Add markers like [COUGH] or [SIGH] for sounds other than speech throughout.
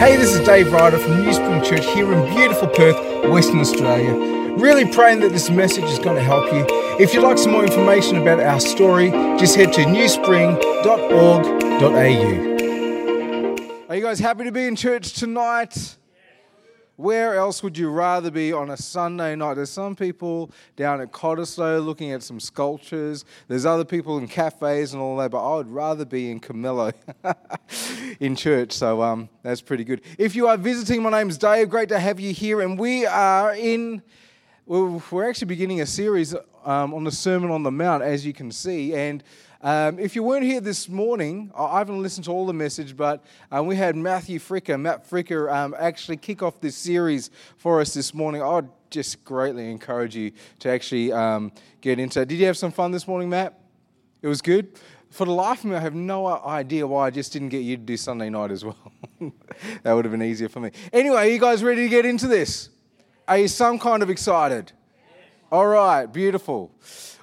Hey, this is Dave Ryder from New Spring Church here in beautiful Perth, Western Australia. Really praying that this message is going to help you. If you'd like some more information about our story, just head to newspring.org.au. Are you guys happy to be in church tonight? Where else would you rather be on a Sunday night? There's some people down at Cottesloe looking at some sculptures. There's other people in cafes and all that, but I would rather be in Camillo [LAUGHS] in church. So um, that's pretty good. If you are visiting, my name's Dave. Great to have you here. And we are in, we're actually beginning a series um, on the Sermon on the Mount, as you can see. And um, if you weren't here this morning, I haven't listened to all the message, but um, we had Matthew Fricker, Matt Fricker, um, actually kick off this series for us this morning. I'd just greatly encourage you to actually um, get into it. Did you have some fun this morning, Matt? It was good? For the life of me, I have no idea why I just didn't get you to do Sunday night as well. [LAUGHS] that would have been easier for me. Anyway, are you guys ready to get into this? Are you some kind of excited? All right, beautiful.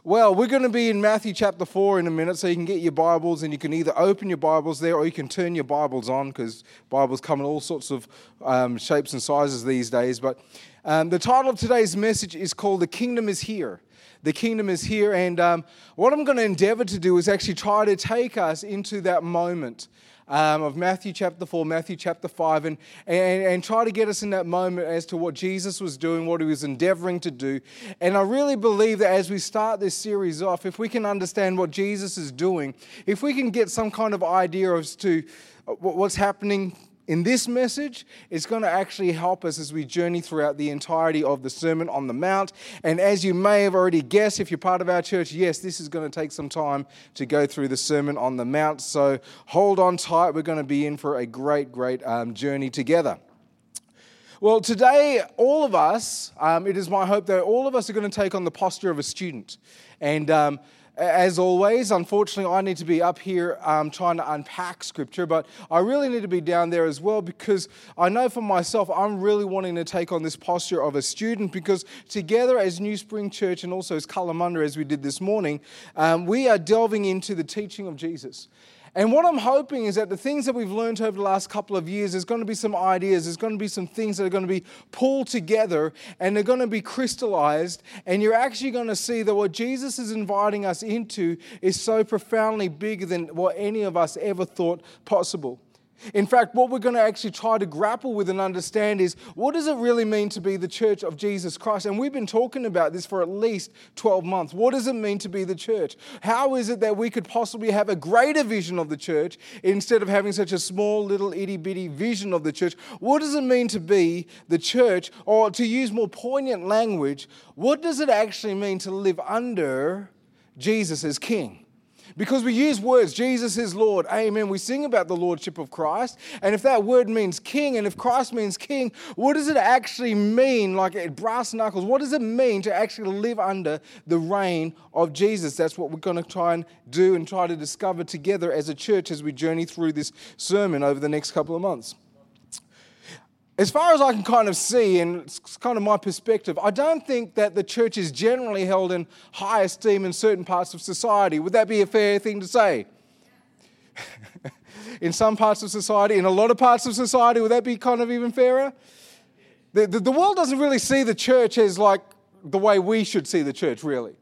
Well, we're going to be in Matthew chapter 4 in a minute, so you can get your Bibles and you can either open your Bibles there or you can turn your Bibles on because Bibles come in all sorts of um, shapes and sizes these days. But um, the title of today's message is called The Kingdom is Here. The kingdom is here, and um, what I'm going to endeavor to do is actually try to take us into that moment um, of Matthew chapter 4, Matthew chapter 5, and, and, and try to get us in that moment as to what Jesus was doing, what he was endeavoring to do. And I really believe that as we start this series off, if we can understand what Jesus is doing, if we can get some kind of idea as to what's happening in this message, it's going to actually help us as we journey throughout the entirety of the Sermon on the Mount. And as you may have already guessed, if you're part of our church, yes, this is going to take some time to go through the Sermon on the Mount. So hold on tight. We're going to be in for a great, great um, journey together. Well, today, all of us, um, it is my hope that all of us are going to take on the posture of a student. And um, as always, unfortunately, I need to be up here um, trying to unpack scripture, but I really need to be down there as well because I know for myself, I'm really wanting to take on this posture of a student because together as New Spring Church and also as Kalamunda, as we did this morning, um, we are delving into the teaching of Jesus. And what I'm hoping is that the things that we've learned over the last couple of years, there's going to be some ideas, there's going to be some things that are going to be pulled together and they're going to be crystallized. And you're actually going to see that what Jesus is inviting us into is so profoundly bigger than what any of us ever thought possible. In fact, what we're going to actually try to grapple with and understand is what does it really mean to be the church of Jesus Christ? And we've been talking about this for at least 12 months. What does it mean to be the church? How is it that we could possibly have a greater vision of the church instead of having such a small, little, itty bitty vision of the church? What does it mean to be the church? Or to use more poignant language, what does it actually mean to live under Jesus as King? Because we use words, Jesus is Lord, amen. We sing about the Lordship of Christ. And if that word means king, and if Christ means king, what does it actually mean, like at brass knuckles? What does it mean to actually live under the reign of Jesus? That's what we're going to try and do and try to discover together as a church as we journey through this sermon over the next couple of months as far as I can kind of see, and it's kind of my perspective, I don't think that the church is generally held in high esteem in certain parts of society. Would that be a fair thing to say? [LAUGHS] in some parts of society, in a lot of parts of society, would that be kind of even fairer? The, the, the world doesn't really see the church as like the way we should see the church, really.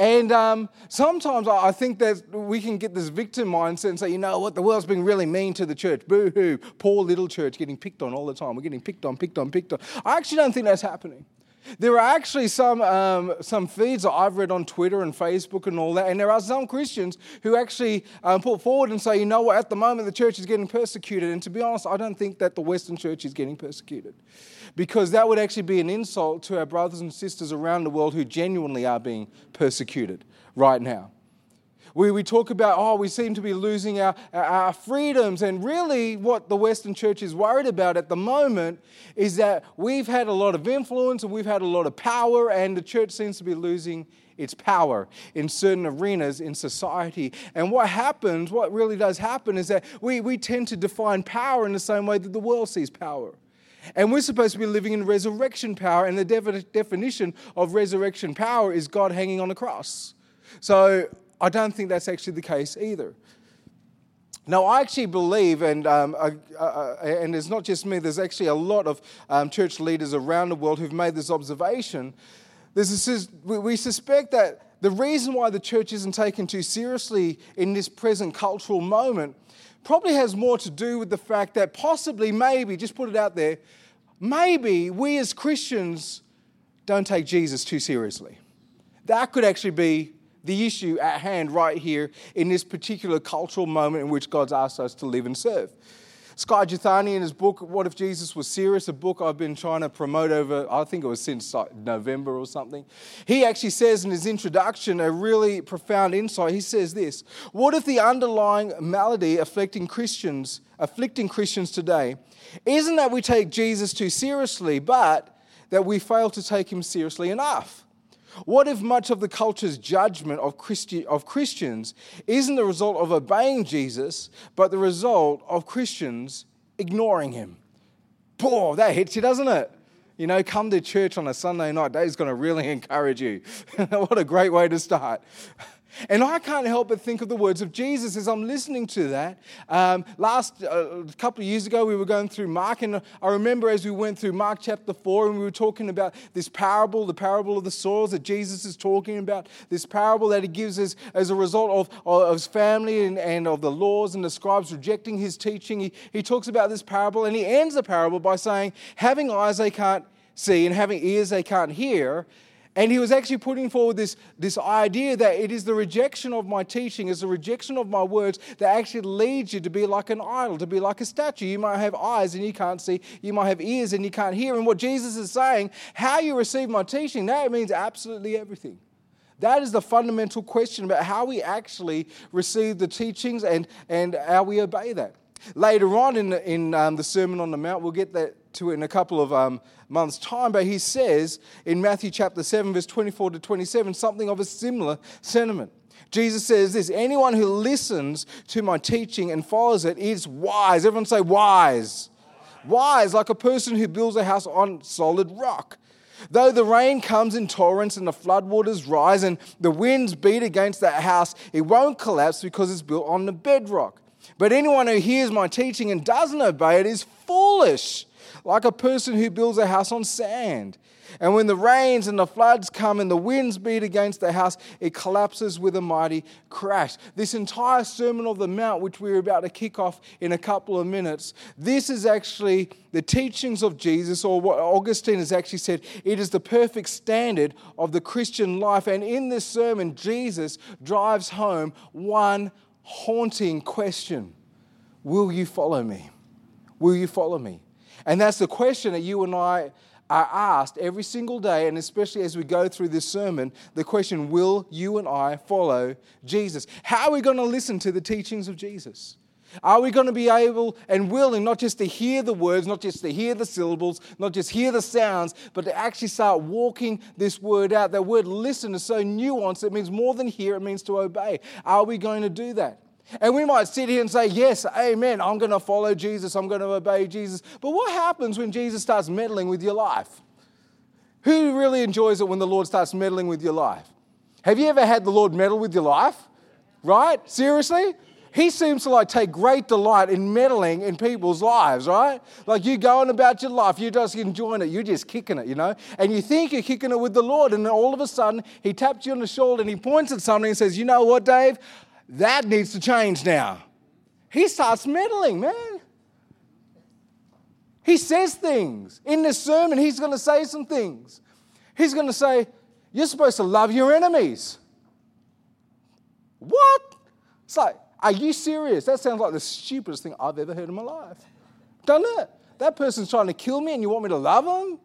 And um, sometimes I think that we can get this victim mindset and say, you know what, the world's being really mean to the church. Boo hoo, poor little church getting picked on all the time. We're getting picked on, picked on, picked on. I actually don't think that's happening. There are actually some, um, some feeds that I've read on Twitter and Facebook and all that, and there are some Christians who actually um, put forward and say, you know what, at the moment the church is getting persecuted. And to be honest, I don't think that the Western church is getting persecuted because that would actually be an insult to our brothers and sisters around the world who genuinely are being persecuted right now. We, we talk about, oh, we seem to be losing our, our freedoms. And really, what the Western church is worried about at the moment is that we've had a lot of influence and we've had a lot of power, and the church seems to be losing its power in certain arenas in society. And what happens, what really does happen, is that we, we tend to define power in the same way that the world sees power. And we're supposed to be living in resurrection power, and the de- definition of resurrection power is God hanging on a cross. So I don't think that's actually the case either. Now, I actually believe, and, um, uh, and it's not just me, there's actually a lot of um, church leaders around the world who've made this observation. There's a, we suspect that the reason why the church isn't taken too seriously in this present cultural moment probably has more to do with the fact that possibly, maybe, just put it out there, maybe we as Christians don't take Jesus too seriously. That could actually be the issue at hand right here in this particular cultural moment in which God's asked us to live and serve. Skye Jethani, in his book, What If Jesus Was Serious, a book I've been trying to promote over, I think it was since November or something, he actually says in his introduction a really profound insight. He says this What if the underlying malady afflicting Christians, afflicting Christians today, isn't that we take Jesus too seriously, but that we fail to take him seriously enough? What if much of the culture's judgment of, Christi- of Christians isn't the result of obeying Jesus, but the result of Christians ignoring him? Boy, that hits you, doesn't it? You know, come to church on a Sunday night. Dave's going to really [LAUGHS] encourage you. [LAUGHS] what a great way to start. And I can't help but think of the words of Jesus as I'm listening to that. Um, last uh, couple of years ago, we were going through Mark, and I remember as we went through Mark chapter 4, and we were talking about this parable, the parable of the soils that Jesus is talking about, this parable that he gives us as a result of, of his family and, and of the laws and the scribes rejecting his teaching. He, he talks about this parable, and he ends the parable by saying, Having eyes they can't see, and having ears they can't hear and he was actually putting forward this, this idea that it is the rejection of my teaching, it's the rejection of my words that actually leads you to be like an idol, to be like a statue. You might have eyes and you can't see, you might have ears and you can't hear. And what Jesus is saying, how you receive my teaching, that means absolutely everything. That is the fundamental question about how we actually receive the teachings and, and how we obey that. Later on in, in um, the Sermon on the Mount, we'll get that to it in a couple of um, months' time, but he says in Matthew chapter 7, verse 24 to 27, something of a similar sentiment. Jesus says this anyone who listens to my teaching and follows it is wise. Everyone say wise. Wise, like a person who builds a house on solid rock. Though the rain comes in torrents and the floodwaters rise and the winds beat against that house, it won't collapse because it's built on the bedrock. But anyone who hears my teaching and doesn't obey it is foolish like a person who builds a house on sand. And when the rains and the floods come and the winds beat against the house, it collapses with a mighty crash. This entire Sermon of the Mount, which we're about to kick off in a couple of minutes, this is actually the teachings of Jesus, or what Augustine has actually said, it is the perfect standard of the Christian life. And in this sermon, Jesus drives home one haunting question Will you follow me? Will you follow me? And that's the question that you and I are asked every single day, and especially as we go through this sermon the question will you and I follow Jesus? How are we going to listen to the teachings of Jesus? Are we going to be able and willing not just to hear the words, not just to hear the syllables, not just hear the sounds, but to actually start walking this word out? That word listen is so nuanced, it means more than hear, it means to obey. Are we going to do that? And we might sit here and say, Yes, amen, I'm going to follow Jesus, I'm going to obey Jesus. But what happens when Jesus starts meddling with your life? Who really enjoys it when the Lord starts meddling with your life? Have you ever had the Lord meddle with your life? Right? Seriously? He seems to like take great delight in meddling in people's lives, right? Like you going about your life, you're just enjoying it, you're just kicking it, you know? And you think you're kicking it with the Lord, and then all of a sudden he taps you on the shoulder and he points at something and says, You know what, Dave? That needs to change now. He starts meddling, man. He says things. In this sermon, he's going to say some things. He's going to say, You're supposed to love your enemies. What? It's like, Are you serious? That sounds like the stupidest thing I've ever heard in my life. Doesn't it? That person's trying to kill me and you want me to love them?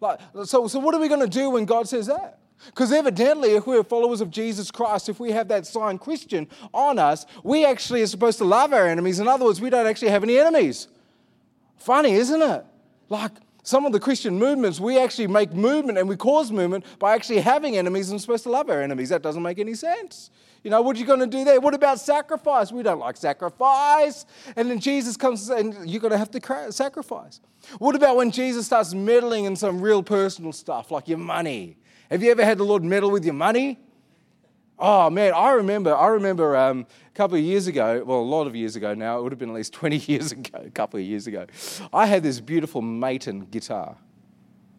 Like, so, so what are we going to do when God says that? Because evidently, if we're followers of Jesus Christ, if we have that sign Christian on us, we actually are supposed to love our enemies. In other words, we don't actually have any enemies. Funny, isn't it? Like some of the Christian movements, we actually make movement and we cause movement by actually having enemies and supposed to love our enemies. That doesn't make any sense. You know, what are you going to do there? What about sacrifice? We don't like sacrifice. And then Jesus comes and you're going to have to sacrifice. What about when Jesus starts meddling in some real personal stuff like your money? Have you ever had the Lord meddle with your money? Oh man, I remember. I remember um, a couple of years ago. Well, a lot of years ago now. It would have been at least [LAUGHS] twenty years ago. A couple of years ago, I had this beautiful Maton guitar.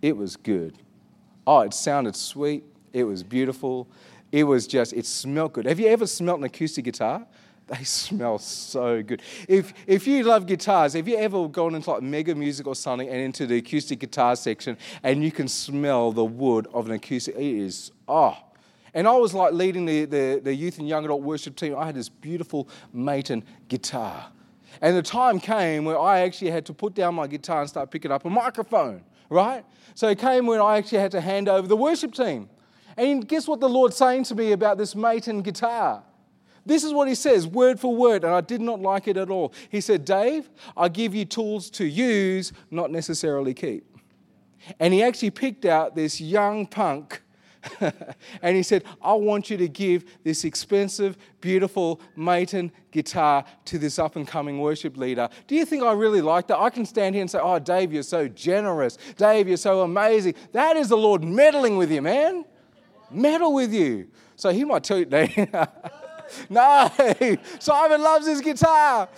It was good. Oh, it sounded sweet. It was beautiful. It was just. It smelled good. Have you ever smelled an acoustic guitar? They [LAUGHS] smell so good. If, if you love guitars, have you ever gone into like mega music or something and into the acoustic guitar section and you can smell the wood of an acoustic? It is, oh. And I was like leading the, the, the youth and young adult worship team. I had this beautiful Maton guitar. And the time came where I actually had to put down my guitar and start picking up a microphone, right? So it came when I actually had to hand over the worship team. And guess what the Lord's saying to me about this Maton guitar? This is what he says, word for word, and I did not like it at all. He said, Dave, I give you tools to use, not necessarily keep. And he actually picked out this young punk. [LAUGHS] and he said, I want you to give this expensive, beautiful Maton guitar to this up and coming worship leader. Do you think I really like that? I can stand here and say, Oh, Dave, you're so generous. Dave, you're so amazing. That is the Lord meddling with you, man. Meddle with you. So he might tell you, [LAUGHS] no, [LAUGHS] [LAUGHS] Simon loves his guitar.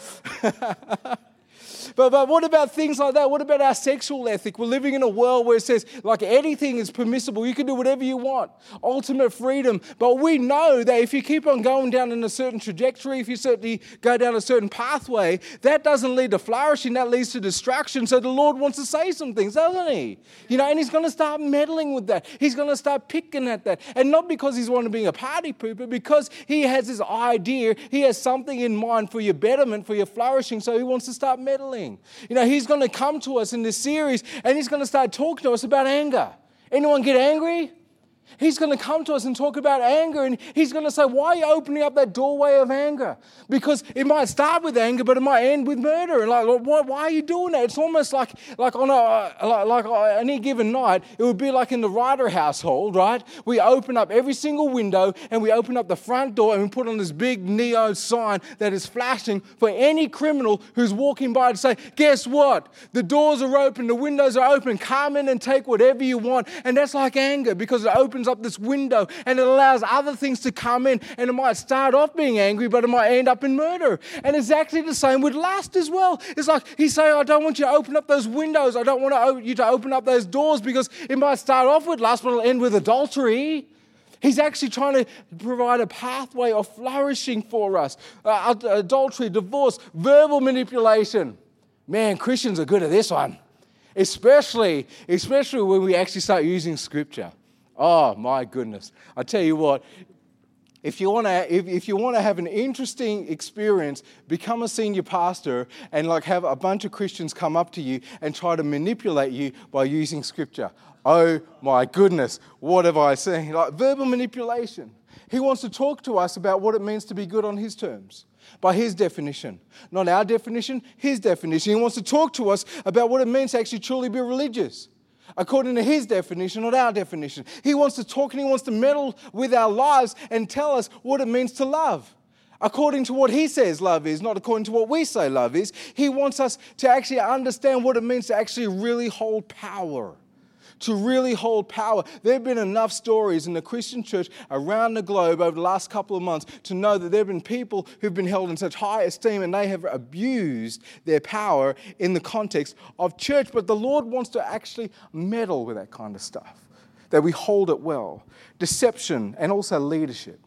But, but what about things like that? What about our sexual ethic? We're living in a world where it says, like, anything is permissible. You can do whatever you want. Ultimate freedom. But we know that if you keep on going down in a certain trajectory, if you certainly go down a certain pathway, that doesn't lead to flourishing, that leads to destruction. So the Lord wants to say some things, doesn't He? You know, and He's going to start meddling with that. He's going to start picking at that. And not because He's wanting to be a party pooper, because He has this idea, He has something in mind for your betterment, for your flourishing. So He wants to start meddling. You know, he's going to come to us in this series and he's going to start talking to us about anger. Anyone get angry? He's going to come to us and talk about anger, and he's going to say, Why are you opening up that doorway of anger? Because it might start with anger, but it might end with murder. And like, why, why are you doing that? It's almost like, like on a, uh, like, like any given night, it would be like in the Ryder household, right? We open up every single window, and we open up the front door, and we put on this big neon sign that is flashing for any criminal who's walking by to say, Guess what? The doors are open, the windows are open, come in and take whatever you want. And that's like anger because it opens up this window and it allows other things to come in. And it might start off being angry, but it might end up in murder. And exactly the same with lust as well. It's like he's saying, I don't want you to open up those windows. I don't want you to open up those doors because it might start off with lust, but it'll end with adultery. He's actually trying to provide a pathway of flourishing for us. Uh, adultery, divorce, verbal manipulation. Man, Christians are good at this one. Especially, especially when we actually start using scripture. Oh my goodness. I tell you what, if you want to if, if you want to have an interesting experience become a senior pastor and like have a bunch of christians come up to you and try to manipulate you by using scripture. Oh my goodness. What have i seen? Like verbal manipulation. He wants to talk to us about what it means to be good on his terms by his definition. Not our definition his definition. He wants to talk to us about what it means to actually truly be religious according to his definition, not our definition. He wants to talk and he wants to meddle with our lives and tell us what it means to love. According to what he says love is, not according to what we say love is. He wants us to actually understand what it means to actually really hold power to really hold power. There have been enough stories in the Christian church around the globe over the last couple of months to know that there have been people who've been held in such high esteem and they have abused their power in the context of church. But the Lord wants to actually meddle with that kind of stuff, that we hold it well. Deception and also leadership.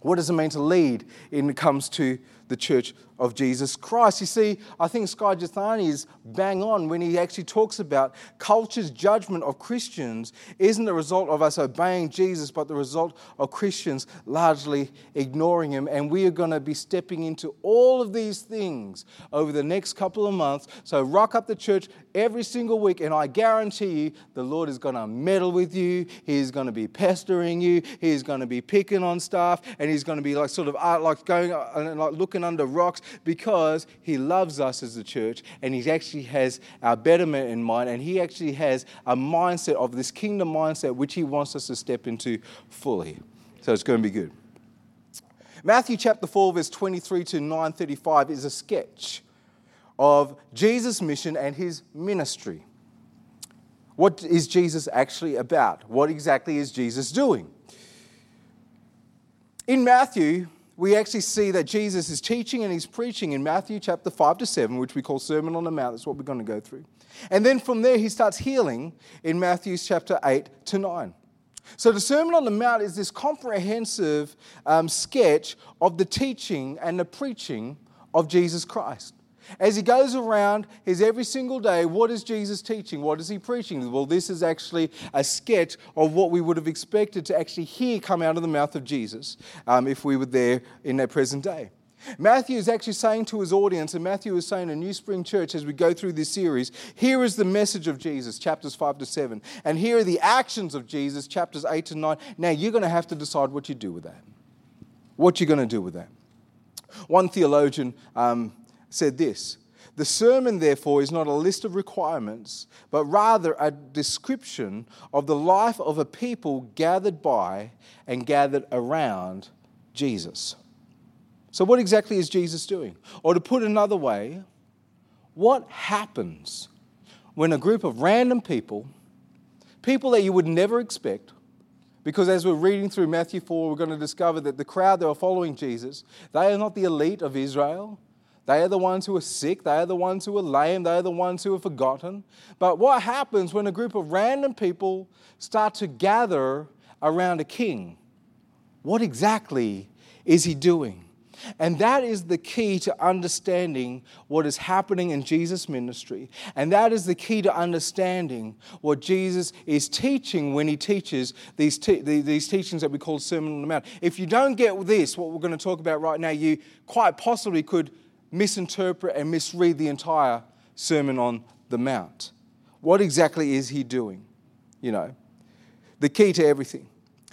What does it mean to lead when it comes to the church of Jesus Christ. You see, I think Skye Jethani is bang on when he actually talks about culture's judgment of Christians isn't the result of us obeying Jesus, but the result of Christians largely ignoring him. And we are going to be stepping into all of these things over the next couple of months. So rock up the church every single week, and I guarantee you the Lord is going to meddle with you. He's going to be pestering you. He's going to be picking on stuff, and he's going to be like sort of uh, like going uh, and like looking under rocks because He loves us as a church and He actually has our betterment in mind and He actually has a mindset of this kingdom mindset which He wants us to step into fully. So it's going to be good. Matthew chapter 4, verse 23 to 935 is a sketch of Jesus' mission and his ministry. What is Jesus actually about? What exactly is Jesus doing? in Matthew, we actually see that Jesus is teaching and he's preaching in Matthew chapter 5 to 7, which we call Sermon on the Mount. That's what we're going to go through. And then from there, he starts healing in Matthew chapter 8 to 9. So the Sermon on the Mount is this comprehensive um, sketch of the teaching and the preaching of Jesus Christ. As he goes around his every single day, what is Jesus teaching? What is he preaching? Well, this is actually a sketch of what we would have expected to actually hear come out of the mouth of Jesus um, if we were there in that present day. Matthew is actually saying to his audience, and Matthew is saying to New Spring Church as we go through this series, here is the message of Jesus, chapters 5 to 7. And here are the actions of Jesus, chapters 8 to 9. Now you're going to have to decide what you do with that. What you're going to do with that. One theologian um, said this The sermon, therefore, is not a list of requirements, but rather a description of the life of a people gathered by and gathered around Jesus. So, what exactly is Jesus doing? Or to put another way, what happens when a group of random people, people that you would never expect, because as we're reading through Matthew 4, we're going to discover that the crowd that are following Jesus, they are not the elite of Israel. They are the ones who are sick. They are the ones who are lame. They are the ones who are forgotten. But what happens when a group of random people start to gather around a king? What exactly is he doing? And that is the key to understanding what is happening in Jesus' ministry. And that is the key to understanding what Jesus is teaching when he teaches these, te- these teachings that we call Sermon on the Mount. If you don't get this, what we're going to talk about right now, you quite possibly could misinterpret and misread the entire Sermon on the Mount. What exactly is he doing? You know, the key to everything.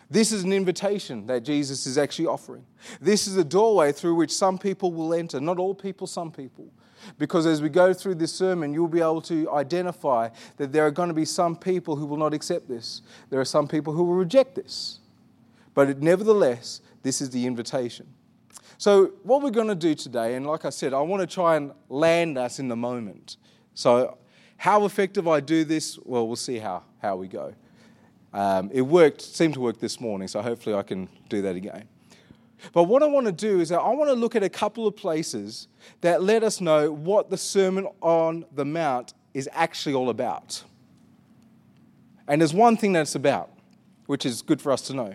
This is an invitation that Jesus is actually offering. This is a doorway through which some people will enter. Not all people, some people. Because as we go through this sermon, you'll be able to identify that there are going to be some people who will not accept this. There are some people who will reject this. But nevertheless, this is the invitation. So, what we're going to do today, and like I said, I want to try and land us in the moment. So, how effective I do this, well, we'll see how, how we go. Um, it worked, seemed to work this morning, so hopefully I can do that again. But what I want to do is that I want to look at a couple of places that let us know what the Sermon on the Mount is actually all about. And there's one thing that it's about, which is good for us to know.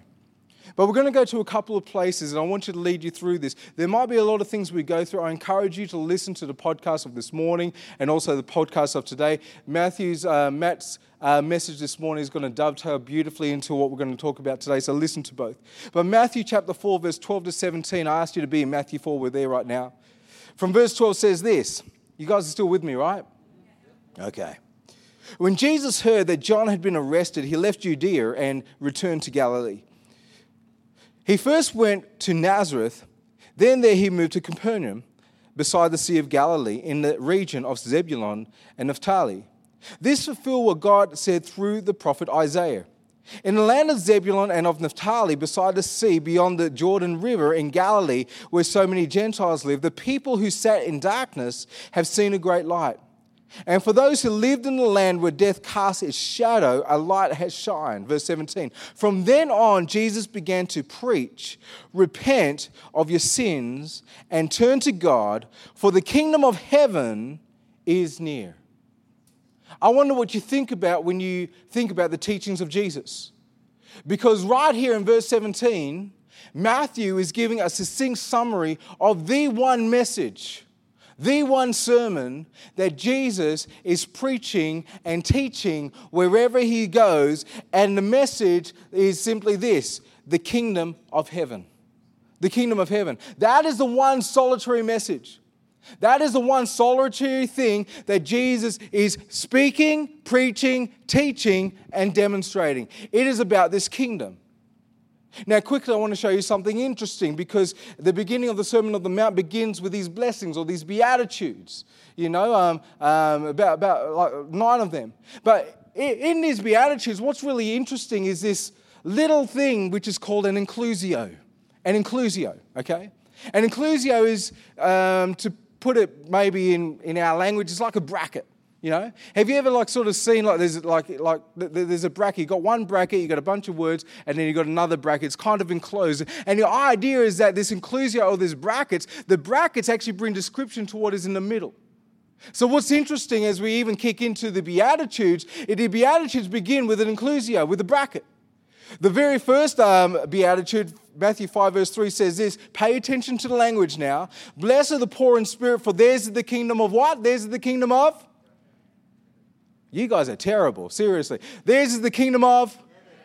But we're going to go to a couple of places, and I want you to lead you through this. There might be a lot of things we go through. I encourage you to listen to the podcast of this morning and also the podcast of today. Matthew's, uh, Matt's uh, message this morning is going to dovetail beautifully into what we're going to talk about today, so listen to both. But Matthew chapter 4, verse 12 to 17, I asked you to be in Matthew 4, we're there right now. From verse 12 says this. You guys are still with me, right? Okay. When Jesus heard that John had been arrested, he left Judea and returned to Galilee. He first went to Nazareth, then there he moved to Capernaum, beside the Sea of Galilee, in the region of Zebulun and Naphtali. This fulfilled what God said through the prophet Isaiah. In the land of Zebulun and of Naphtali, beside the sea, beyond the Jordan River in Galilee, where so many Gentiles live, the people who sat in darkness have seen a great light. And for those who lived in the land where death cast its shadow, a light has shined. Verse 17. From then on, Jesus began to preach, Repent of your sins and turn to God, for the kingdom of heaven is near. I wonder what you think about when you think about the teachings of Jesus. Because right here in verse 17, Matthew is giving a succinct summary of the one message the one sermon that Jesus is preaching and teaching wherever he goes. And the message is simply this the kingdom of heaven. The kingdom of heaven. That is the one solitary message. That is the one solitary thing that Jesus is speaking, preaching, teaching, and demonstrating. It is about this kingdom. Now, quickly, I want to show you something interesting because the beginning of the Sermon on the Mount begins with these blessings or these beatitudes, you know, um, um, about, about like nine of them. But in these beatitudes, what's really interesting is this little thing which is called an inclusio. An inclusio, okay? An inclusio is, um, to put it maybe in, in our language, it's like a bracket. You know, have you ever like sort of seen like there's like like there's a bracket. You got one bracket, you got a bunch of words, and then you got another bracket. It's kind of enclosed, and your idea is that this inclusio or these brackets, the brackets actually bring description to what is in the middle. So what's interesting as we even kick into the Beatitudes, the Beatitudes begin with an inclusio, with a bracket. The very first um, Beatitude, Matthew 5, verse 3 says this Pay attention to the language now. Blessed are the poor in spirit, for theirs is the kingdom of what? Theirs is the kingdom of? You guys are terrible, seriously. Theirs is the kingdom of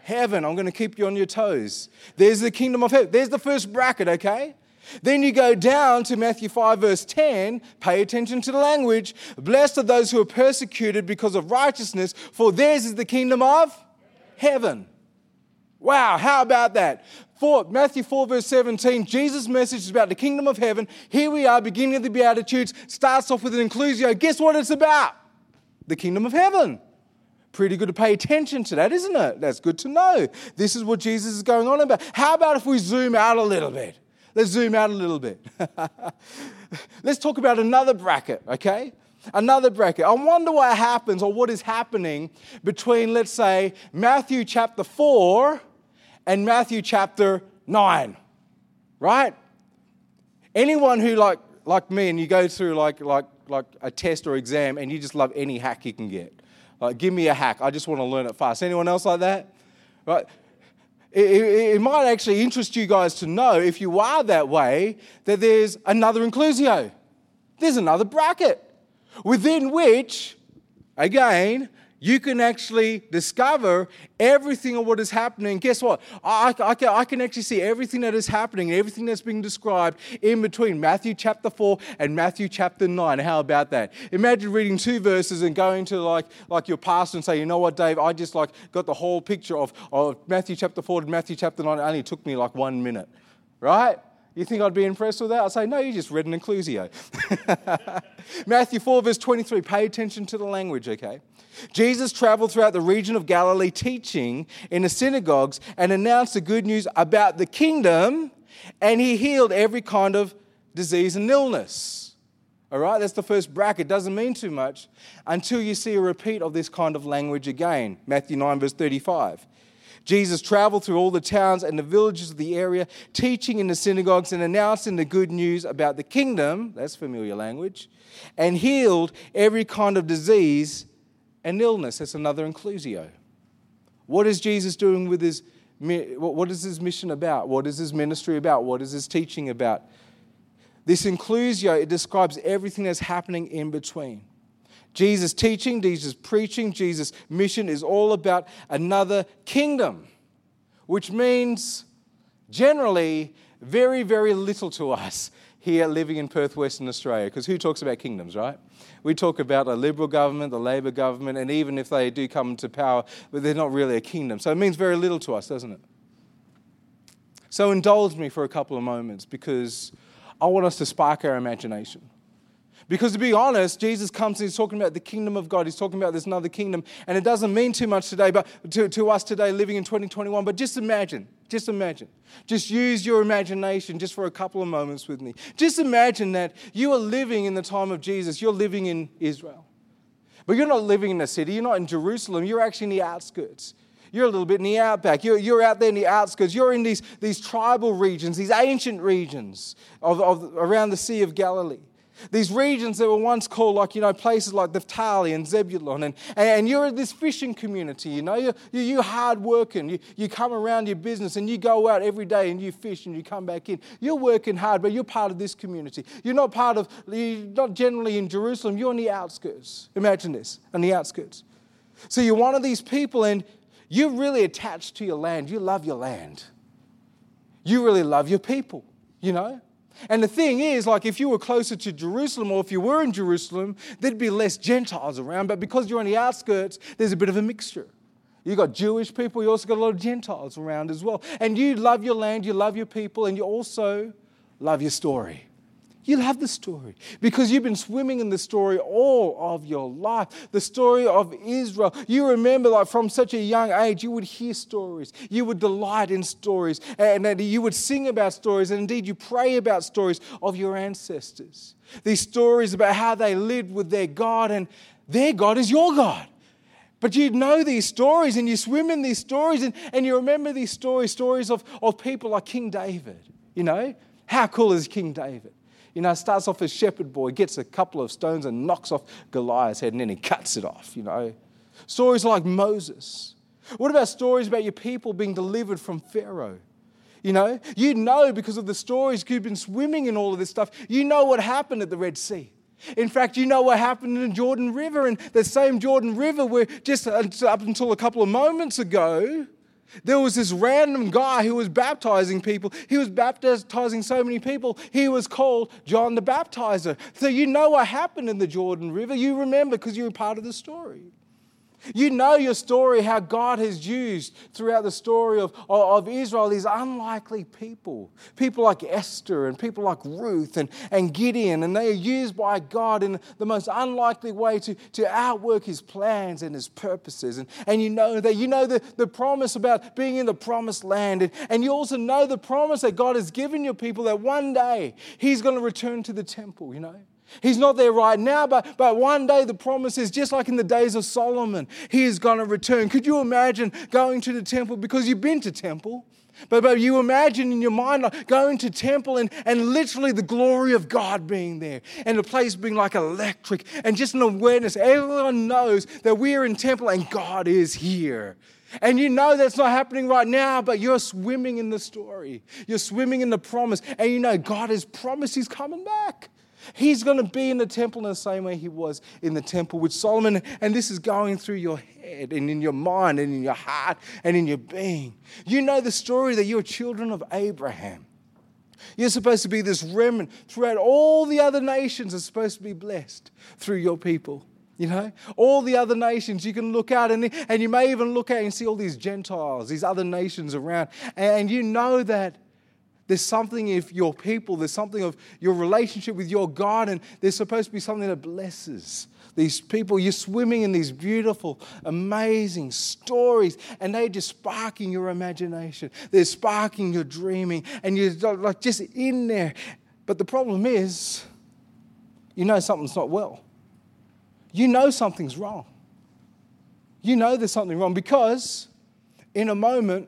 heaven. I'm going to keep you on your toes. There's the kingdom of heaven. There's the first bracket, okay? Then you go down to Matthew 5, verse 10. Pay attention to the language. Blessed are those who are persecuted because of righteousness, for theirs is the kingdom of heaven. Wow, how about that? For Matthew 4, verse 17, Jesus' message is about the kingdom of heaven. Here we are, beginning of the Beatitudes, starts off with an inclusio. Guess what it's about? The kingdom of heaven. Pretty good to pay attention to that, isn't it? That's good to know. This is what Jesus is going on about. How about if we zoom out a little bit? Let's zoom out a little bit. [LAUGHS] Let's talk about another bracket, okay? Another bracket. I wonder what happens or what is happening between, let's say, Matthew chapter 4 and Matthew chapter 9, right? Anyone who, like, like me, and you go through like, like, like a test or exam and you just love any hack you can get. Like, give me a hack. I just want to learn it fast. Anyone else like that? Right? It, it, it, might actually interest you guys to know, if you are that way, that there's another inclusio. There's another bracket within which, again, you can actually discover everything of what is happening. Guess what? I, I, I, can actually see everything that is happening, everything that's being described in between Matthew chapter 4 and Matthew chapter 9. How about that? Imagine reading two verses and going to like, like your pastor and say, you know what, Dave, I just like got the whole picture of, of Matthew chapter 4 to Matthew chapter 9. It only took me like one minute, right? You think I'd be impressed with that? I'd say, no, you just read an inclusio. [LAUGHS] Matthew 4, verse 23. Pay attention to the language, okay? Jesus traveled throughout the region of Galilee teaching in the synagogues and announced the good news about the kingdom, and he healed every kind of disease and illness. All right, that's the first bracket. Doesn't mean too much until you see a repeat of this kind of language again. Matthew 9, verse 35. Jesus traveled through all the towns and the villages of the area, teaching in the synagogues and announcing the good news about the kingdom, that's familiar language, and healed every kind of disease and illness. That's another inclusio. What is Jesus doing with his what is his mission about? What is his ministry about? What is his teaching about? This inclusio, it describes everything that's happening in between. Jesus' teaching, Jesus' preaching, Jesus' mission is all about another kingdom, which means generally very, very little to us here living in Perth, Western Australia. Because who talks about kingdoms, right? We talk about a Liberal government, the Labor government, and even if they do come to power, but they're not really a kingdom. So it means very little to us, doesn't it? So indulge me for a couple of moments because I want us to spark our imagination. Because to be honest, Jesus comes and he's talking about the kingdom of God. He's talking about this another kingdom. And it doesn't mean too much today, but to, to us today living in 2021. But just imagine, just imagine. Just use your imagination just for a couple of moments with me. Just imagine that you are living in the time of Jesus. You're living in Israel. But you're not living in the city. You're not in Jerusalem. You're actually in the outskirts. You're a little bit in the outback. You're, you're out there in the outskirts. You're in these, these tribal regions, these ancient regions of, of, around the Sea of Galilee. These regions that were once called, like, you know, places like Naphtali and Zebulun. And, and you're this fishing community, you know, you're, you're hard working. You, you come around your business and you go out every day and you fish and you come back in. You're working hard, but you're part of this community. You're not part of, you're not generally in Jerusalem, you're on the outskirts. Imagine this, on the outskirts. So you're one of these people and you're really attached to your land. You love your land. You really love your people, you know? And the thing is, like, if you were closer to Jerusalem or if you were in Jerusalem, there'd be less Gentiles around. But because you're on the outskirts, there's a bit of a mixture. You've got Jewish people, you also got a lot of Gentiles around as well. And you love your land, you love your people, and you also love your story. You love the story because you've been swimming in the story all of your life. The story of Israel. You remember, like from such a young age, you would hear stories. You would delight in stories. And you would sing about stories. And indeed, you pray about stories of your ancestors. These stories about how they lived with their God. And Their God is your God. But you know these stories and you swim in these stories and, and you remember these stories, stories of, of people like King David. You know, how cool is King David? You know, starts off as shepherd boy, gets a couple of stones and knocks off Goliath's head and then he cuts it off, you know. Stories like Moses. What about stories about your people being delivered from Pharaoh? You know, you know because of the stories you've been swimming in all of this stuff, you know what happened at the Red Sea. In fact, you know what happened in the Jordan River, and the same Jordan River where just up until a couple of moments ago, there was this random guy who was baptizing people. He was baptizing so many people, he was called John the Baptizer. So you know what happened in the Jordan River. You remember because you were part of the story. You know your story, how God has used throughout the story of, of Israel these unlikely people. People like Esther and people like Ruth and, and Gideon, and they are used by God in the most unlikely way to, to outwork his plans and his purposes. And, and you know that. You know the, the promise about being in the promised land. And, and you also know the promise that God has given your people that one day he's going to return to the temple, you know. He's not there right now, but, but one day the promise is just like in the days of Solomon, he is going to return. Could you imagine going to the temple because you've been to temple? But, but you imagine in your mind like going to temple and, and literally the glory of God being there and the place being like electric and just an awareness. Everyone knows that we are in temple and God is here. And you know that's not happening right now, but you're swimming in the story. You're swimming in the promise. And you know God has promised He's coming back. He's going to be in the temple in the same way he was in the temple with Solomon. And this is going through your head and in your mind and in your heart and in your being. You know the story that you're children of Abraham. You're supposed to be this remnant throughout all the other nations are supposed to be blessed through your people. You know, all the other nations, you can look out and, and you may even look out and see all these Gentiles, these other nations around, and you know that there's something of your people, there's something of your relationship with your God, and there's supposed to be something that blesses these people. You're swimming in these beautiful, amazing stories, and they're just sparking your imagination. They're sparking your dreaming, and you're like just in there. But the problem is, you know something's not well. You know something's wrong. You know there's something wrong because in a moment,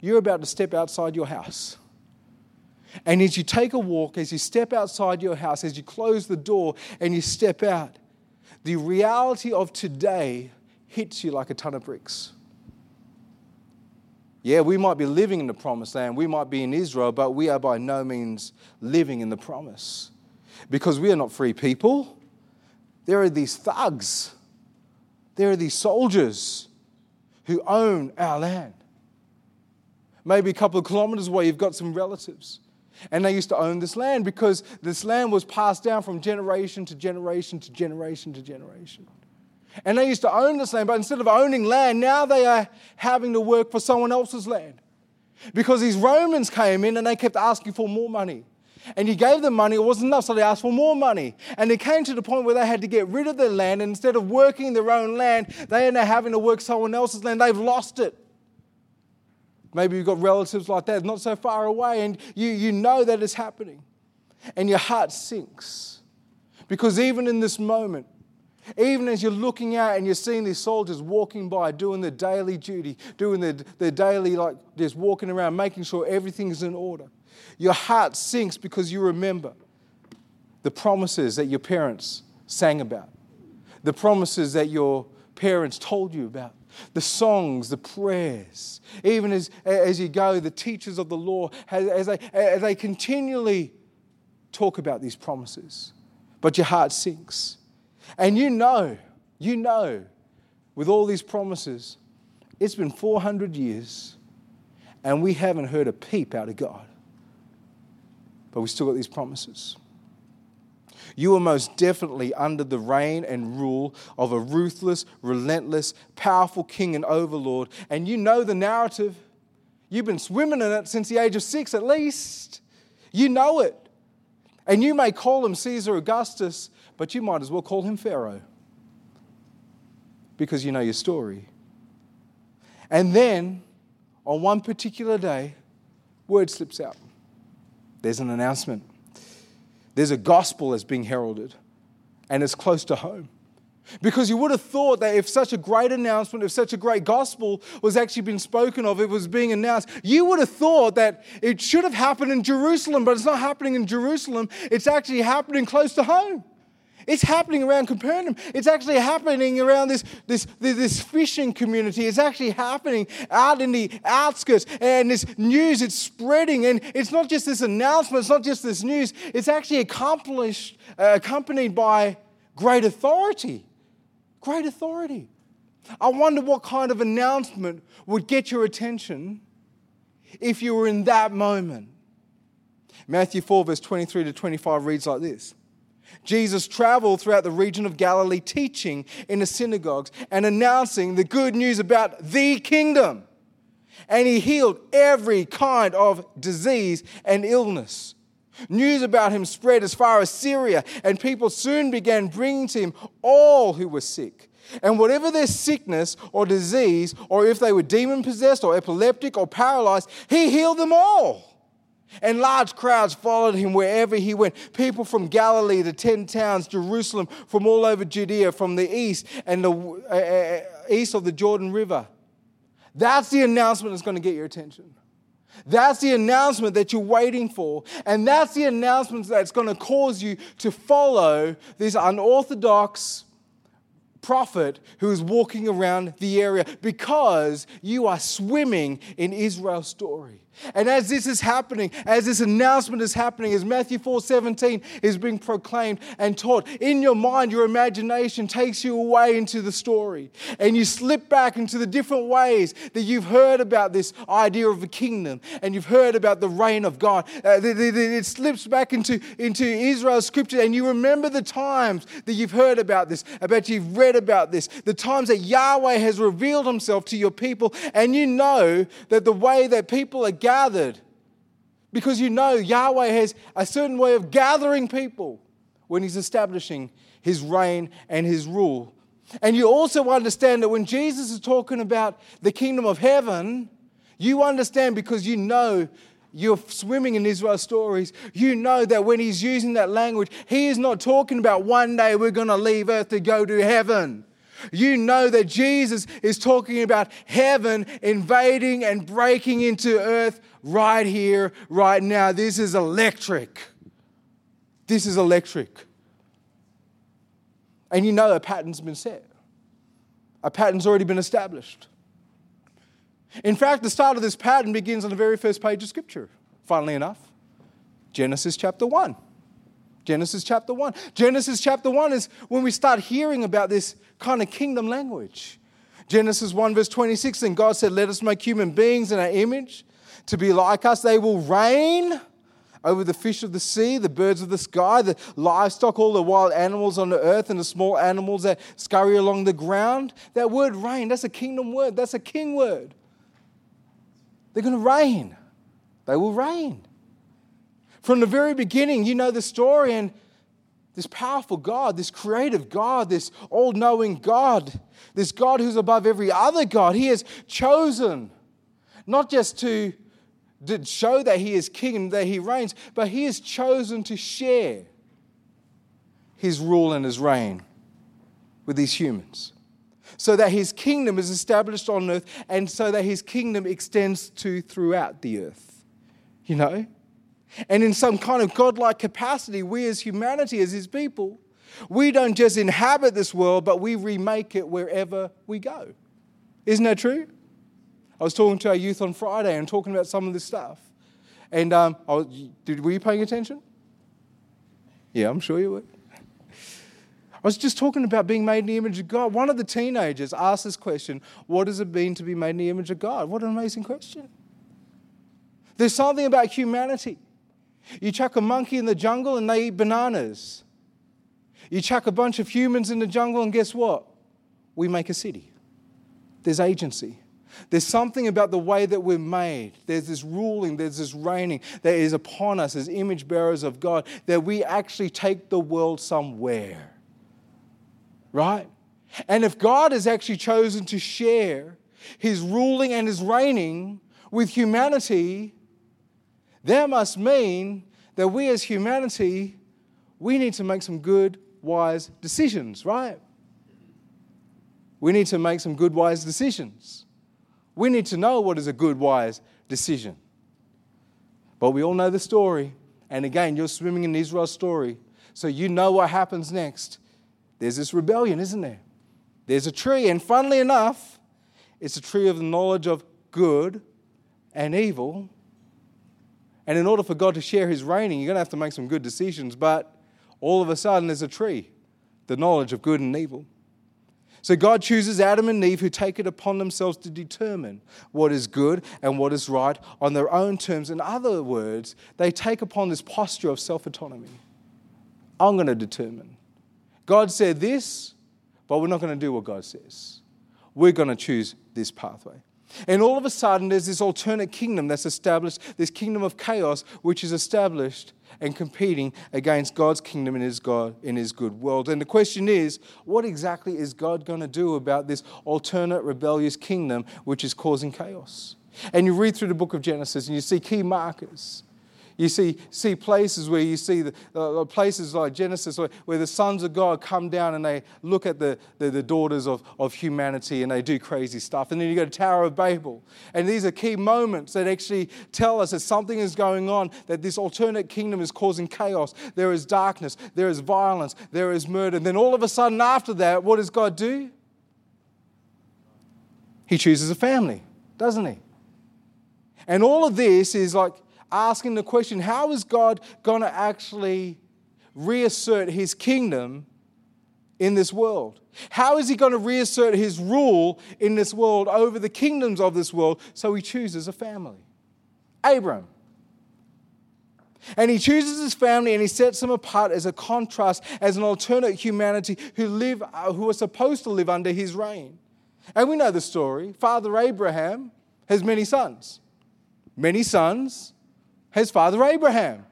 you're about to step outside your house. And as you take a walk, as you step outside your house, as you close the door and you step out, the reality of today hits you like a ton of bricks. Yeah, we might be living in the promised land, we might be in Israel, but we are by no means living in the promise. Because we are not free people. There are these thugs, there are these soldiers who own our land. Maybe a couple of kilometers away, you've got some relatives. And they used to own this land because this land was passed down from generation to generation to generation to generation. And they used to own this land, but instead of owning land, now they are having to work for someone else's land. Because these Romans came in and they kept asking for more money. And you gave them money, it wasn't enough, so they asked for more money. And it came to the point where they had to get rid of their land, and instead of working their own land, they are now having to work someone else's land. They've lost it. Maybe you've got relatives like that, not so far away, and you, you know that it's happening. And your heart sinks. Because even in this moment, even as you're looking out and you're seeing these soldiers walking by, doing their daily duty, doing their, their daily, like just walking around, making sure everything is in order, your heart sinks because you remember the promises that your parents sang about, the promises that your parents told you about the songs, the prayers, even as, as you go, the teachers of the law, as they, as they continually talk about these promises. But your heart sinks. And you know, you know, with all these promises, it's been 400 years and we haven't heard a peep out of God. But we still got these promises. You are most definitely under the reign and rule of a ruthless, relentless, powerful king and overlord. And you know the narrative. You've been swimming in it since the age of six at least. You know it. And you may call him Caesar Augustus, but you might as well call him Pharaoh because you know your story. And then, on one particular day, word slips out. There's an announcement. There's a gospel that's being heralded, and it's close to home. Because you would have thought that if such a great announcement, if such a great gospel was actually being spoken of, it was being announced, you would have thought that it should have happened in Jerusalem, but it's not happening in Jerusalem. It's actually happening close to home. It's happening around Capernaum. It's actually happening around this, this, this fishing community. It's actually happening out in the outskirts. And this news, it's spreading. And it's not just this announcement, it's not just this news, it's actually accomplished, uh, accompanied by great authority. Great authority. I wonder what kind of announcement would get your attention if you were in that moment. Matthew 4, verse 23 to 25 reads like this Jesus traveled throughout the region of Galilee, teaching in the synagogues and announcing the good news about the kingdom. And he healed every kind of disease and illness. News about him spread as far as Syria, and people soon began bringing to him all who were sick. And whatever their sickness or disease, or if they were demon possessed or epileptic or paralyzed, he healed them all. And large crowds followed him wherever he went. People from Galilee, the ten towns, Jerusalem, from all over Judea, from the east and the uh, uh, east of the Jordan River. That's the announcement that's going to get your attention. That's the announcement that you're waiting for. And that's the announcement that's going to cause you to follow this unorthodox prophet who is walking around the area because you are swimming in Israel's story. And as this is happening, as this announcement is happening, as Matthew 4 17 is being proclaimed and taught, in your mind, your imagination takes you away into the story. And you slip back into the different ways that you've heard about this idea of a kingdom and you've heard about the reign of God. Uh, it slips back into, into Israel's scripture and you remember the times that you've heard about this, about you've read about this, the times that Yahweh has revealed himself to your people, and you know that the way that people are gathered because you know Yahweh has a certain way of gathering people when He's establishing His reign and His rule. And you also understand that when Jesus is talking about the kingdom of heaven, you understand because you know you're swimming in Israel's stories, you know that when he's using that language, he is not talking about one day we're going to leave earth to go to heaven. You know that Jesus is talking about heaven invading and breaking into earth right here, right now. This is electric. This is electric. And you know a pattern's been set, a pattern's already been established. In fact, the start of this pattern begins on the very first page of Scripture, funnily enough Genesis chapter 1. Genesis chapter 1. Genesis chapter 1 is when we start hearing about this kind of kingdom language. Genesis 1, verse 26, and God said, Let us make human beings in our image to be like us. They will reign over the fish of the sea, the birds of the sky, the livestock, all the wild animals on the earth, and the small animals that scurry along the ground. That word reign, that's a kingdom word, that's a king word. They're going to reign. They will reign. From the very beginning, you know the story, and this powerful God, this creative God, this all knowing God, this God who's above every other God, He has chosen not just to, to show that He is king and that He reigns, but He has chosen to share His rule and His reign with these humans so that his kingdom is established on earth and so that his kingdom extends to throughout the earth. You know? And in some kind of godlike capacity, we as humanity, as his people, we don't just inhabit this world, but we remake it wherever we go. Isn't that true? I was talking to our youth on Friday and talking about some of this stuff. And um, was, did, were you paying attention? Yeah, I'm sure you were. I was just talking about being made in the image of God. One of the teenagers asked this question What does it mean to be made in the image of God? What an amazing question. There's something about humanity. You chuck a monkey in the jungle and they eat bananas. You chuck a bunch of humans in the jungle and guess what? We make a city. There's agency. There's something about the way that we're made. There's this ruling, there's this reigning that is upon us as image bearers of God that we actually take the world somewhere. Right? And if God has actually chosen to share his ruling and his reigning with humanity, that must mean that we as humanity, we need to make some good, wise decisions, right? we need to make some good, wise decisions. We need to know what is a good, wise decision. But we all know the story. And again, you're swimming in Israel's story. So you know what happens next. There's this rebellion, isn't there? There's a tree. And funnily enough, it's a tree of the knowledge of good and evil. And in order for God to share his reigning, you're going to have to make some good decisions. But all of a sudden, there's a tree, the knowledge of good and evil. So God chooses Adam and Eve who take it upon themselves to determine what is good and what is right on their own terms. In other words, they take upon this posture of self autonomy. I'm going to determine. God said this, but we're not going to do what God says. We're going to choose this pathway. And all of a sudden, there's this alternate kingdom that's established, this kingdom of chaos, which is established and competing against God's kingdom in his, God, in his good world. And the question is, what exactly is God going to do about this alternate rebellious kingdom which is causing chaos? And you read through the book of Genesis and you see key markers you see, see places where you see the, uh, places like Genesis where, where, the sons of God come down and they look at the, the, the, daughters of, of humanity and they do crazy stuff. And then you go to Tower of Babel. And these are key moments that actually tell us that something is going on, that this alternate kingdom is causing chaos. There is darkness, there is violence, there is murder. And then all of a sudden, after that, what does God do? He chooses a family, doesn't he? And all of this is like asking the question how is God going to actually reassert his kingdom in this world? How is he going to reassert his rule in this world over the kingdoms of this world? So he chooses a family. Abram. And he chooses his family and he sets them apart as a contrast, as an alternate humanity who live, uh, who are supposed to live under his reign. And we know the story. Father Abraham has many sons. Many sons, his father Abraham.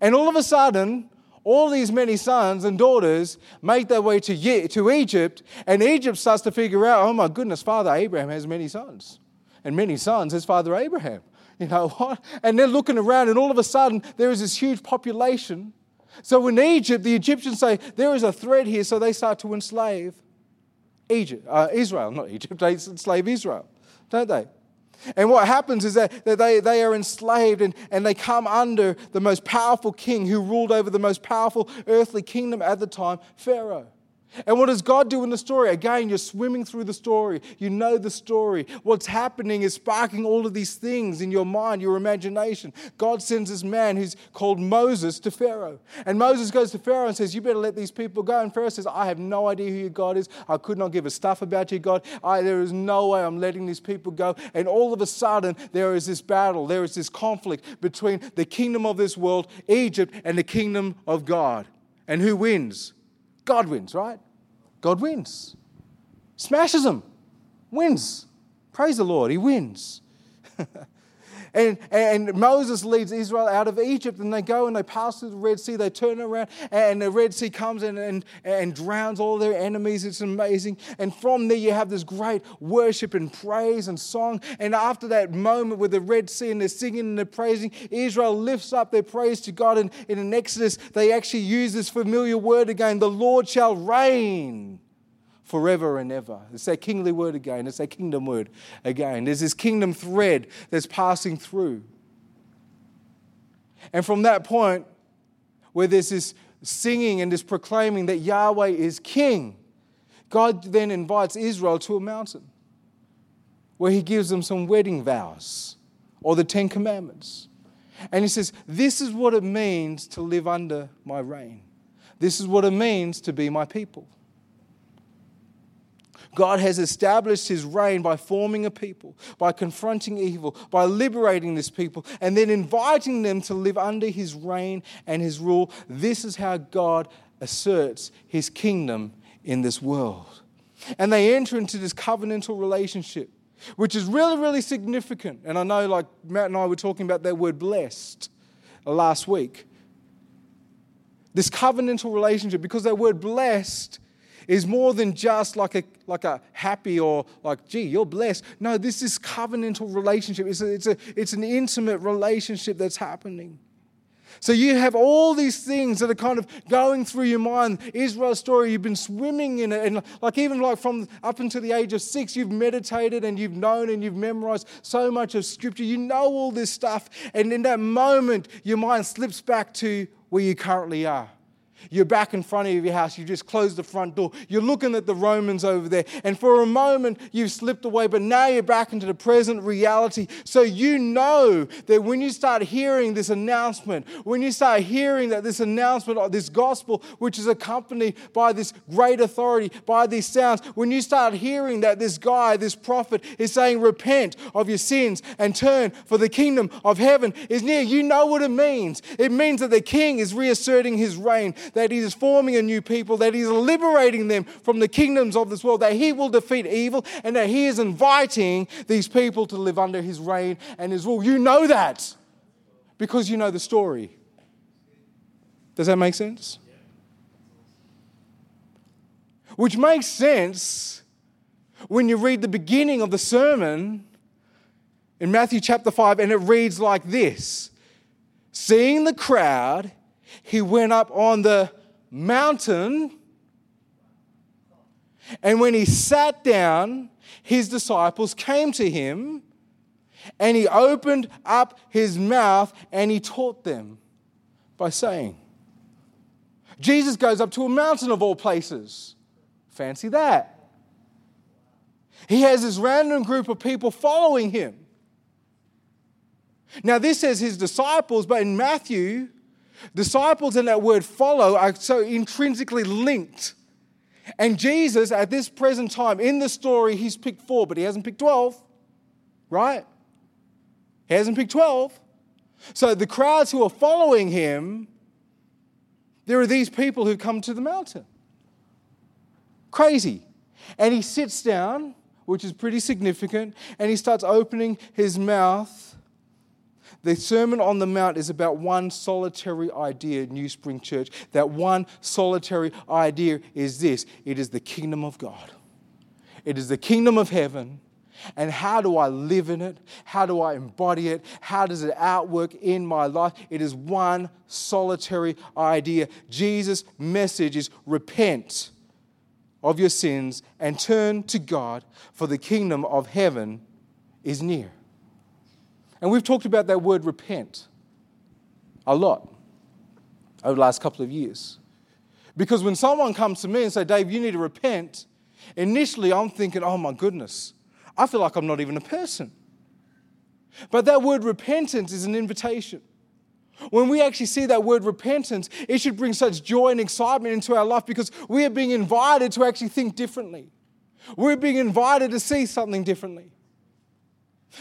And all of a sudden, all these many sons and daughters make their way to, to Egypt, and Egypt starts to figure out, oh my goodness, Father Abraham has many sons. And many sons, his father Abraham. You know what? And they're looking around, and all of a sudden, there is this huge population. So in Egypt, the Egyptians say, there is a threat here, so they start to enslave Egypt, uh, Israel, not Egypt, they enslave Israel, don't they? And what happens is that, that they, they are enslaved and, and they come under the most powerful king who ruled over the most powerful earthly kingdom at the time, Pharaoh. And what does God do in the story? Again, you're swimming through the story. You know the story. What's happening is sparking all of these things in your mind, your imagination. God sends this man who's called Moses to Pharaoh. And Moses goes to Pharaoh and says, You better let these people go. And Pharaoh says, I have no idea who your God is. I could not give a stuff about your God. I, there is no way I'm letting these people go. And all of a sudden, there is this battle, there is this conflict between the kingdom of this world, Egypt, and the kingdom of God. And who wins? God wins, right? God wins. Smashes them, wins. Praise the Lord, he wins. [LAUGHS] And, and Moses leads Israel out of Egypt, and they go and they pass through the Red Sea. They turn around, and the Red Sea comes in and, and drowns all their enemies. It's amazing. And from there, you have this great worship and praise and song. And after that moment with the Red Sea, and they're singing and they're praising, Israel lifts up their praise to God. And in Exodus, they actually use this familiar word again the Lord shall reign forever and ever. It's that kingly word again. It's that kingdom word again. There's this kingdom thread that's passing through. And from that point, where there's this singing and this proclaiming that Yahweh is king, God then invites Israel to a mountain where he gives them some wedding vows or the Ten Commandments. And he says, This is what it means to live under my reign. This is what it means to be my people. God has established his reign by forming a people, by confronting evil, by liberating this people, and then inviting them to live under his reign and his rule. This is how God asserts his kingdom in this world. And they enter into this covenantal relationship, which is really, really significant. And I know, like Matt and I were talking about that word blessed uh, last week. This covenantal relationship, because that word blessed is more than just like a, like a happy or like, gee, you're blessed. No, this is covenantal relationship. It's, a, it's, a, it's an intimate relationship that's happening. So you have all these things that are kind of going through your mind. Israel's story, you've been swimming in it. And like even like from up until the age of six, you've meditated and you've known and you've memorized so much of scripture. You know all this stuff. And in that moment, your mind slips back to where you currently are. You're back in front of your house. You just closed the front door. You're looking at the Romans over there. And for a moment, you've slipped away, but now you're back into the present reality. So you know that when you start hearing this announcement, when you start hearing that this announcement of this gospel, which is accompanied by this great authority, by these sounds, when you start hearing that this guy, this prophet, is saying, Repent of your sins and turn, for the kingdom of heaven is near, you know what it means. It means that the king is reasserting his reign that He is forming a new people, that He is liberating them from the kingdoms of this world, that He will defeat evil, and that He is inviting these people to live under His reign and His rule. You know that because you know the story. Does that make sense? Which makes sense when you read the beginning of the sermon in Matthew chapter 5, and it reads like this Seeing the crowd, he went up on the mountain. And when he sat down, his disciples came to him and he opened up his mouth and he taught them by saying, Jesus goes up to a mountain of all places. Fancy that. He has this random group of people following him. Now, this says his disciples, but in Matthew, Disciples and that word follow are so intrinsically linked. And Jesus, at this present time in the story, he's picked four, but he hasn't picked 12, right? He hasn't picked 12. So the crowds who are following him, there are these people who come to the mountain. Crazy. And he sits down, which is pretty significant, and he starts opening his mouth the Sermon on the Mount is about one solitary idea, New Spring Church. That one solitary idea is this it is the kingdom of God, it is the kingdom of heaven. And how do I live in it? How do I embody it? How does it outwork in my life? It is one solitary idea. Jesus' message is repent of your sins and turn to God, for the kingdom of heaven is near. And we've talked about that word repent a lot over the last couple of years. Because when someone comes to me and say, Dave, you need to repent, initially I'm thinking, oh my goodness, I feel like I'm not even a person. But that word repentance is an invitation. When we actually see that word repentance, it should bring such joy and excitement into our life because we are being invited to actually think differently. We're being invited to see something differently.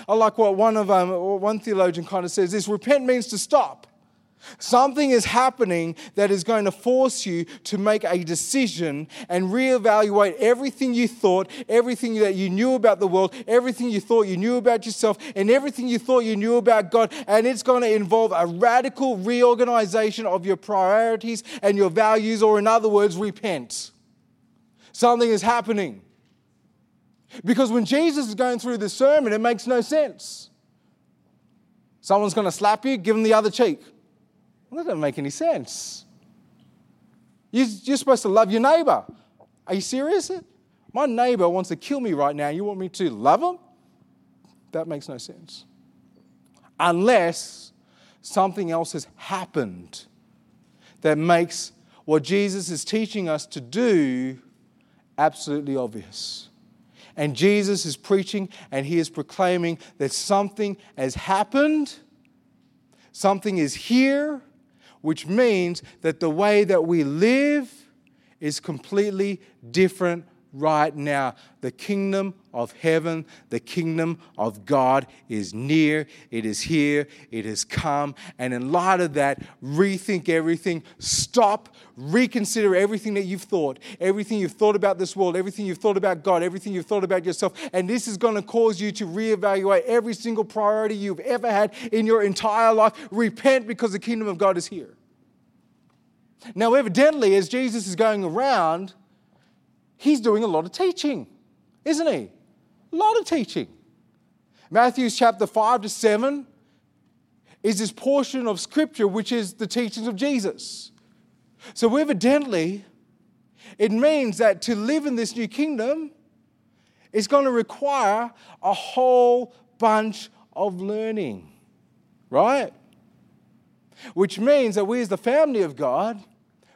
I like what one of um, one theologian kind of says this repent means to stop. Something is happening that is going to force you to make a decision and reevaluate everything you thought, everything that you knew about the world, everything you thought you knew about yourself, and everything you thought you knew about God. And it's going to involve a radical reorganization of your priorities and your values, or in other words, repent. Something is happening. Because when Jesus is going through this sermon, it makes no sense. Someone's going to slap you, give them the other cheek. Well, that doesn't make any sense. You're supposed to love your neighbor. Are you serious? My neighbor wants to kill me right now. You want me to love him? That makes no sense. Unless something else has happened that makes what Jesus is teaching us to do absolutely obvious. And Jesus is preaching and he is proclaiming that something has happened, something is here, which means that the way that we live is completely different right now. The kingdom of heaven, the kingdom of God is near, it is here, it has come. And in light of that, rethink everything, stop, reconsider everything that you've thought, everything you've thought about this world, everything you've thought about God, everything you've thought about yourself. And this is going to cause you to reevaluate every single priority you've ever had in your entire life. Repent because the kingdom of God is here. Now, evidently, as Jesus is going around, he's doing a lot of teaching, isn't he? A lot of teaching. Matthew's chapter 5 to 7 is this portion of Scripture which is the teachings of Jesus. So, evidently, it means that to live in this new kingdom is going to require a whole bunch of learning, right? Which means that we, as the family of God,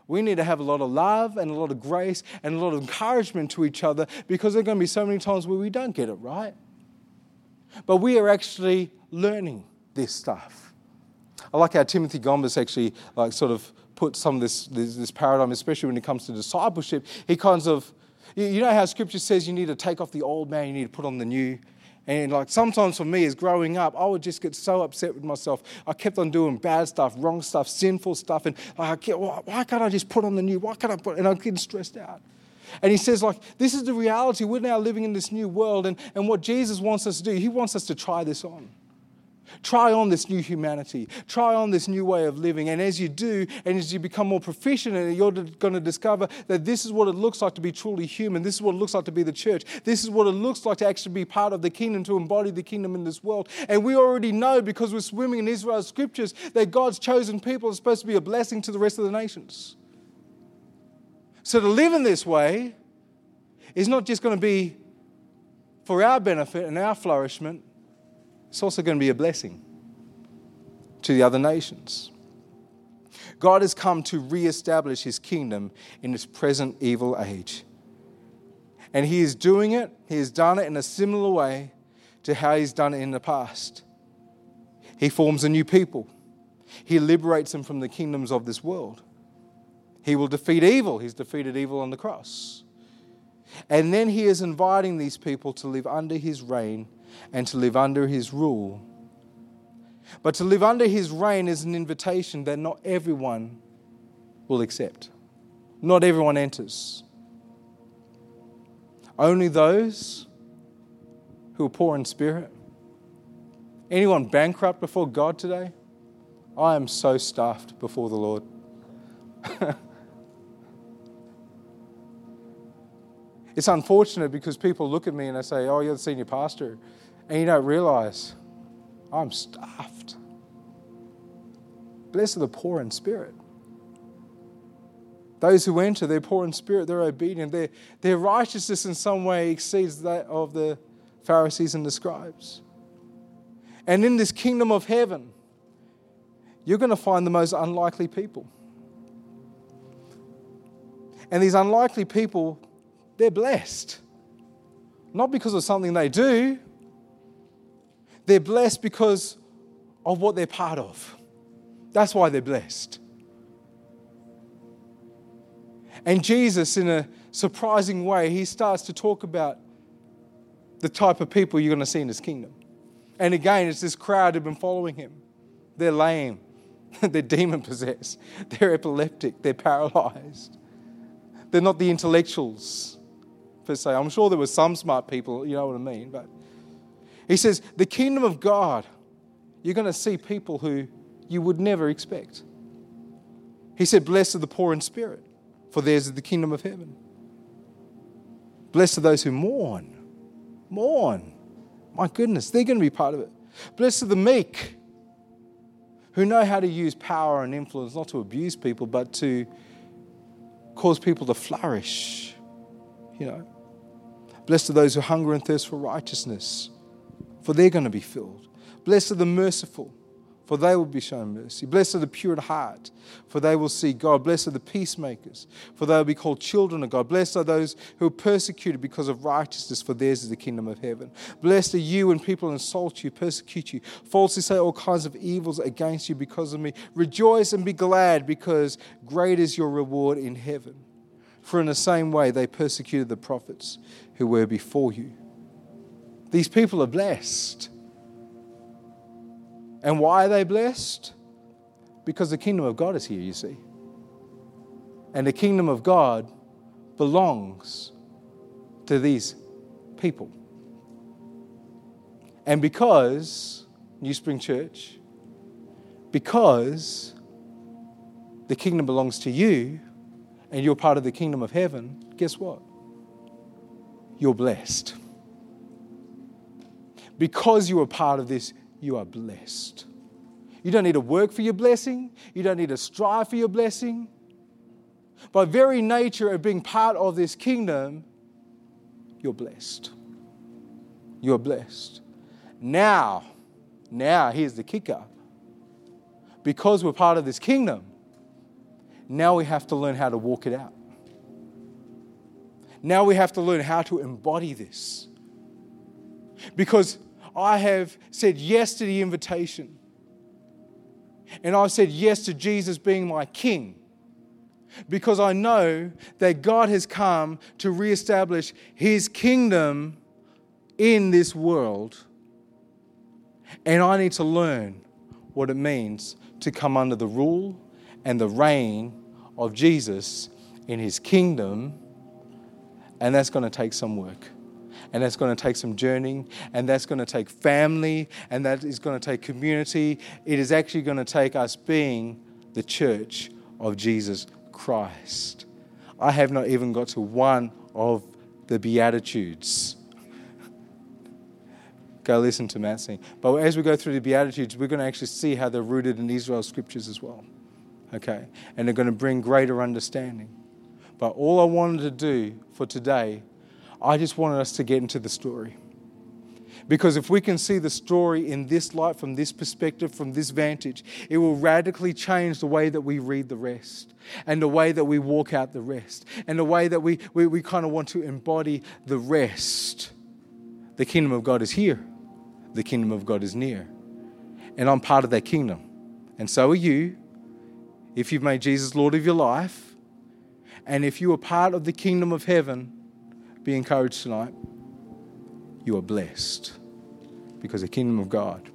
we need to have a lot of love and a lot of grace and a lot of encouragement to each other because there are going to be so many times where we don't get it right. But we are actually learning this stuff. I like how Timothy Gombis actually like sort of put some of this, this, this paradigm, especially when it comes to discipleship. He kinds of, you know how scripture says you need to take off the old man, you need to put on the new. And like sometimes for me, as growing up, I would just get so upset with myself. I kept on doing bad stuff, wrong stuff, sinful stuff, and like, why can't I just put on the new? Why can't I put? And I'm getting stressed out. And he says, like, this is the reality. We're now living in this new world, and, and what Jesus wants us to do, he wants us to try this on. Try on this new humanity. Try on this new way of living. And as you do, and as you become more proficient it, you're going to discover that this is what it looks like to be truly human. This is what it looks like to be the church. This is what it looks like to actually be part of the kingdom, to embody the kingdom in this world. And we already know because we're swimming in Israel's scriptures that God's chosen people are supposed to be a blessing to the rest of the nations. So to live in this way is not just going to be for our benefit and our flourishment, it's also going to be a blessing to the other nations. God has come to re-establish his kingdom in this present evil age. And he is doing it, he has done it in a similar way to how he's done it in the past. He forms a new people. He liberates them from the kingdoms of this world. He will defeat evil. He's defeated evil on the cross. And then he is inviting these people to live under his reign and to live under his rule. But to live under his reign is an invitation that not everyone will accept. Not everyone enters. Only those who are poor in spirit. Anyone bankrupt before God today? I am so stuffed before the Lord. [LAUGHS] it's unfortunate because people look at me and they say, Oh, you're the senior pastor and you don't realize I'm stuffed. Blessed are the poor in spirit. Those who enter, they're poor in spirit, they're obedient. Their, their righteousness in some way exceeds that of the Pharisees and the scribes. And in this kingdom of heaven, you're going to find the most unlikely people. And these unlikely people, they're blessed. Not because of something they do, they're blessed because of what they're part of. That's why they're blessed. And Jesus, in a surprising way, he starts to talk about the type of people you're going to see in his kingdom. And again, it's this crowd who've been following him. They're lame, [LAUGHS] they're demon possessed, [LAUGHS] they're epileptic, they're paralyzed. They're not the intellectuals, per se. I'm sure there were some smart people, you know what I mean, but he says, the kingdom of God, you're going to see people who you would never expect. He said, Blessed are the poor in spirit, for theirs is the kingdom of heaven. Blessed are those who mourn. Mourn. My goodness, they're going to be part of it. Blessed are the meek, who know how to use power and influence not to abuse people, but to cause people to flourish. You know. Blessed are those who hunger and thirst for righteousness, for they're going to be filled. Blessed are the merciful, for they will be shown mercy. Blessed are the pure at heart, for they will see God. Blessed are the peacemakers, for they will be called children of God. Blessed are those who are persecuted because of righteousness, for theirs is the kingdom of heaven. Blessed are you when people insult you, persecute you, falsely say all kinds of evils against you because of me. Rejoice and be glad, because great is your reward in heaven. For in the same way they persecuted the prophets who were before you. These people are blessed. And why are they blessed? Because the kingdom of God is here, you see. And the kingdom of God belongs to these people. And because, New Spring Church, because the kingdom belongs to you and you're part of the kingdom of heaven, guess what? You're blessed. Because you are part of this, you are blessed. You don't need to work for your blessing. You don't need to strive for your blessing. By very nature of being part of this kingdom, you're blessed. You're blessed. Now, now, here's the kicker. Because we're part of this kingdom, now we have to learn how to walk it out. Now we have to learn how to embody this. Because I have said yes to the invitation. And I've said yes to Jesus being my king. Because I know that God has come to reestablish his kingdom in this world. And I need to learn what it means to come under the rule and the reign of Jesus in his kingdom. And that's going to take some work. And that's going to take some journeying. And that's going to take family. And that is going to take community. It is actually going to take us being the church of Jesus Christ. I have not even got to one of the Beatitudes. go listen to Matt sing. But as we go through the Beatitudes, we're going to actually see how they're rooted in Israel's scriptures as well. Okay? And they're going to bring greater understanding. But all I wanted to do for today, I just wanted us to get into the story. Because if we can see the story in this light, from this perspective, from this vantage, it will radically change the way that we read the rest and the way that we walk out the rest and the way that we, we, we kind of want to embody the rest. The kingdom of God is here, the kingdom of God is near. And I'm part of that kingdom. And so are you if you've made Jesus Lord of your life, and if you are part of the kingdom of heaven, be encouraged tonight. You are blessed because the kingdom of God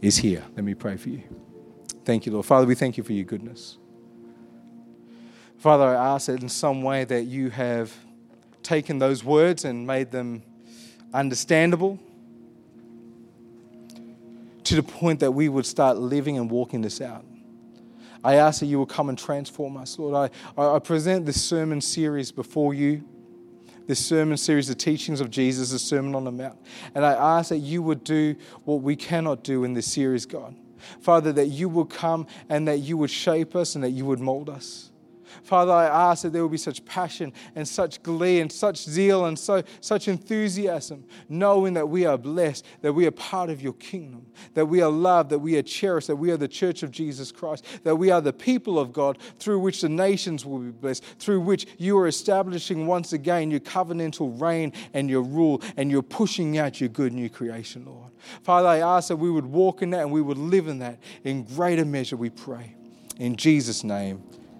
is here. Let me pray for you. Thank you, Lord. Father, we thank you for your goodness. Father, I ask that in some way that you have taken those words and made them understandable to the point that we would start living and walking this out. I ask that you will come and transform us, Lord. I, I present this sermon series before you, this sermon series, the teachings of Jesus, the Sermon on the Mount. And I ask that you would do what we cannot do in this series, God. Father, that you would come and that you would shape us and that you would mold us. Father, I ask that there will be such passion and such glee and such zeal and so, such enthusiasm, knowing that we are blessed, that we are part of your kingdom, that we are loved, that we are cherished, that we are the church of Jesus Christ, that we are the people of God through which the nations will be blessed, through which you are establishing once again your covenantal reign and your rule, and you're pushing out your good new creation, Lord. Father, I ask that we would walk in that and we would live in that in greater measure, we pray. In Jesus' name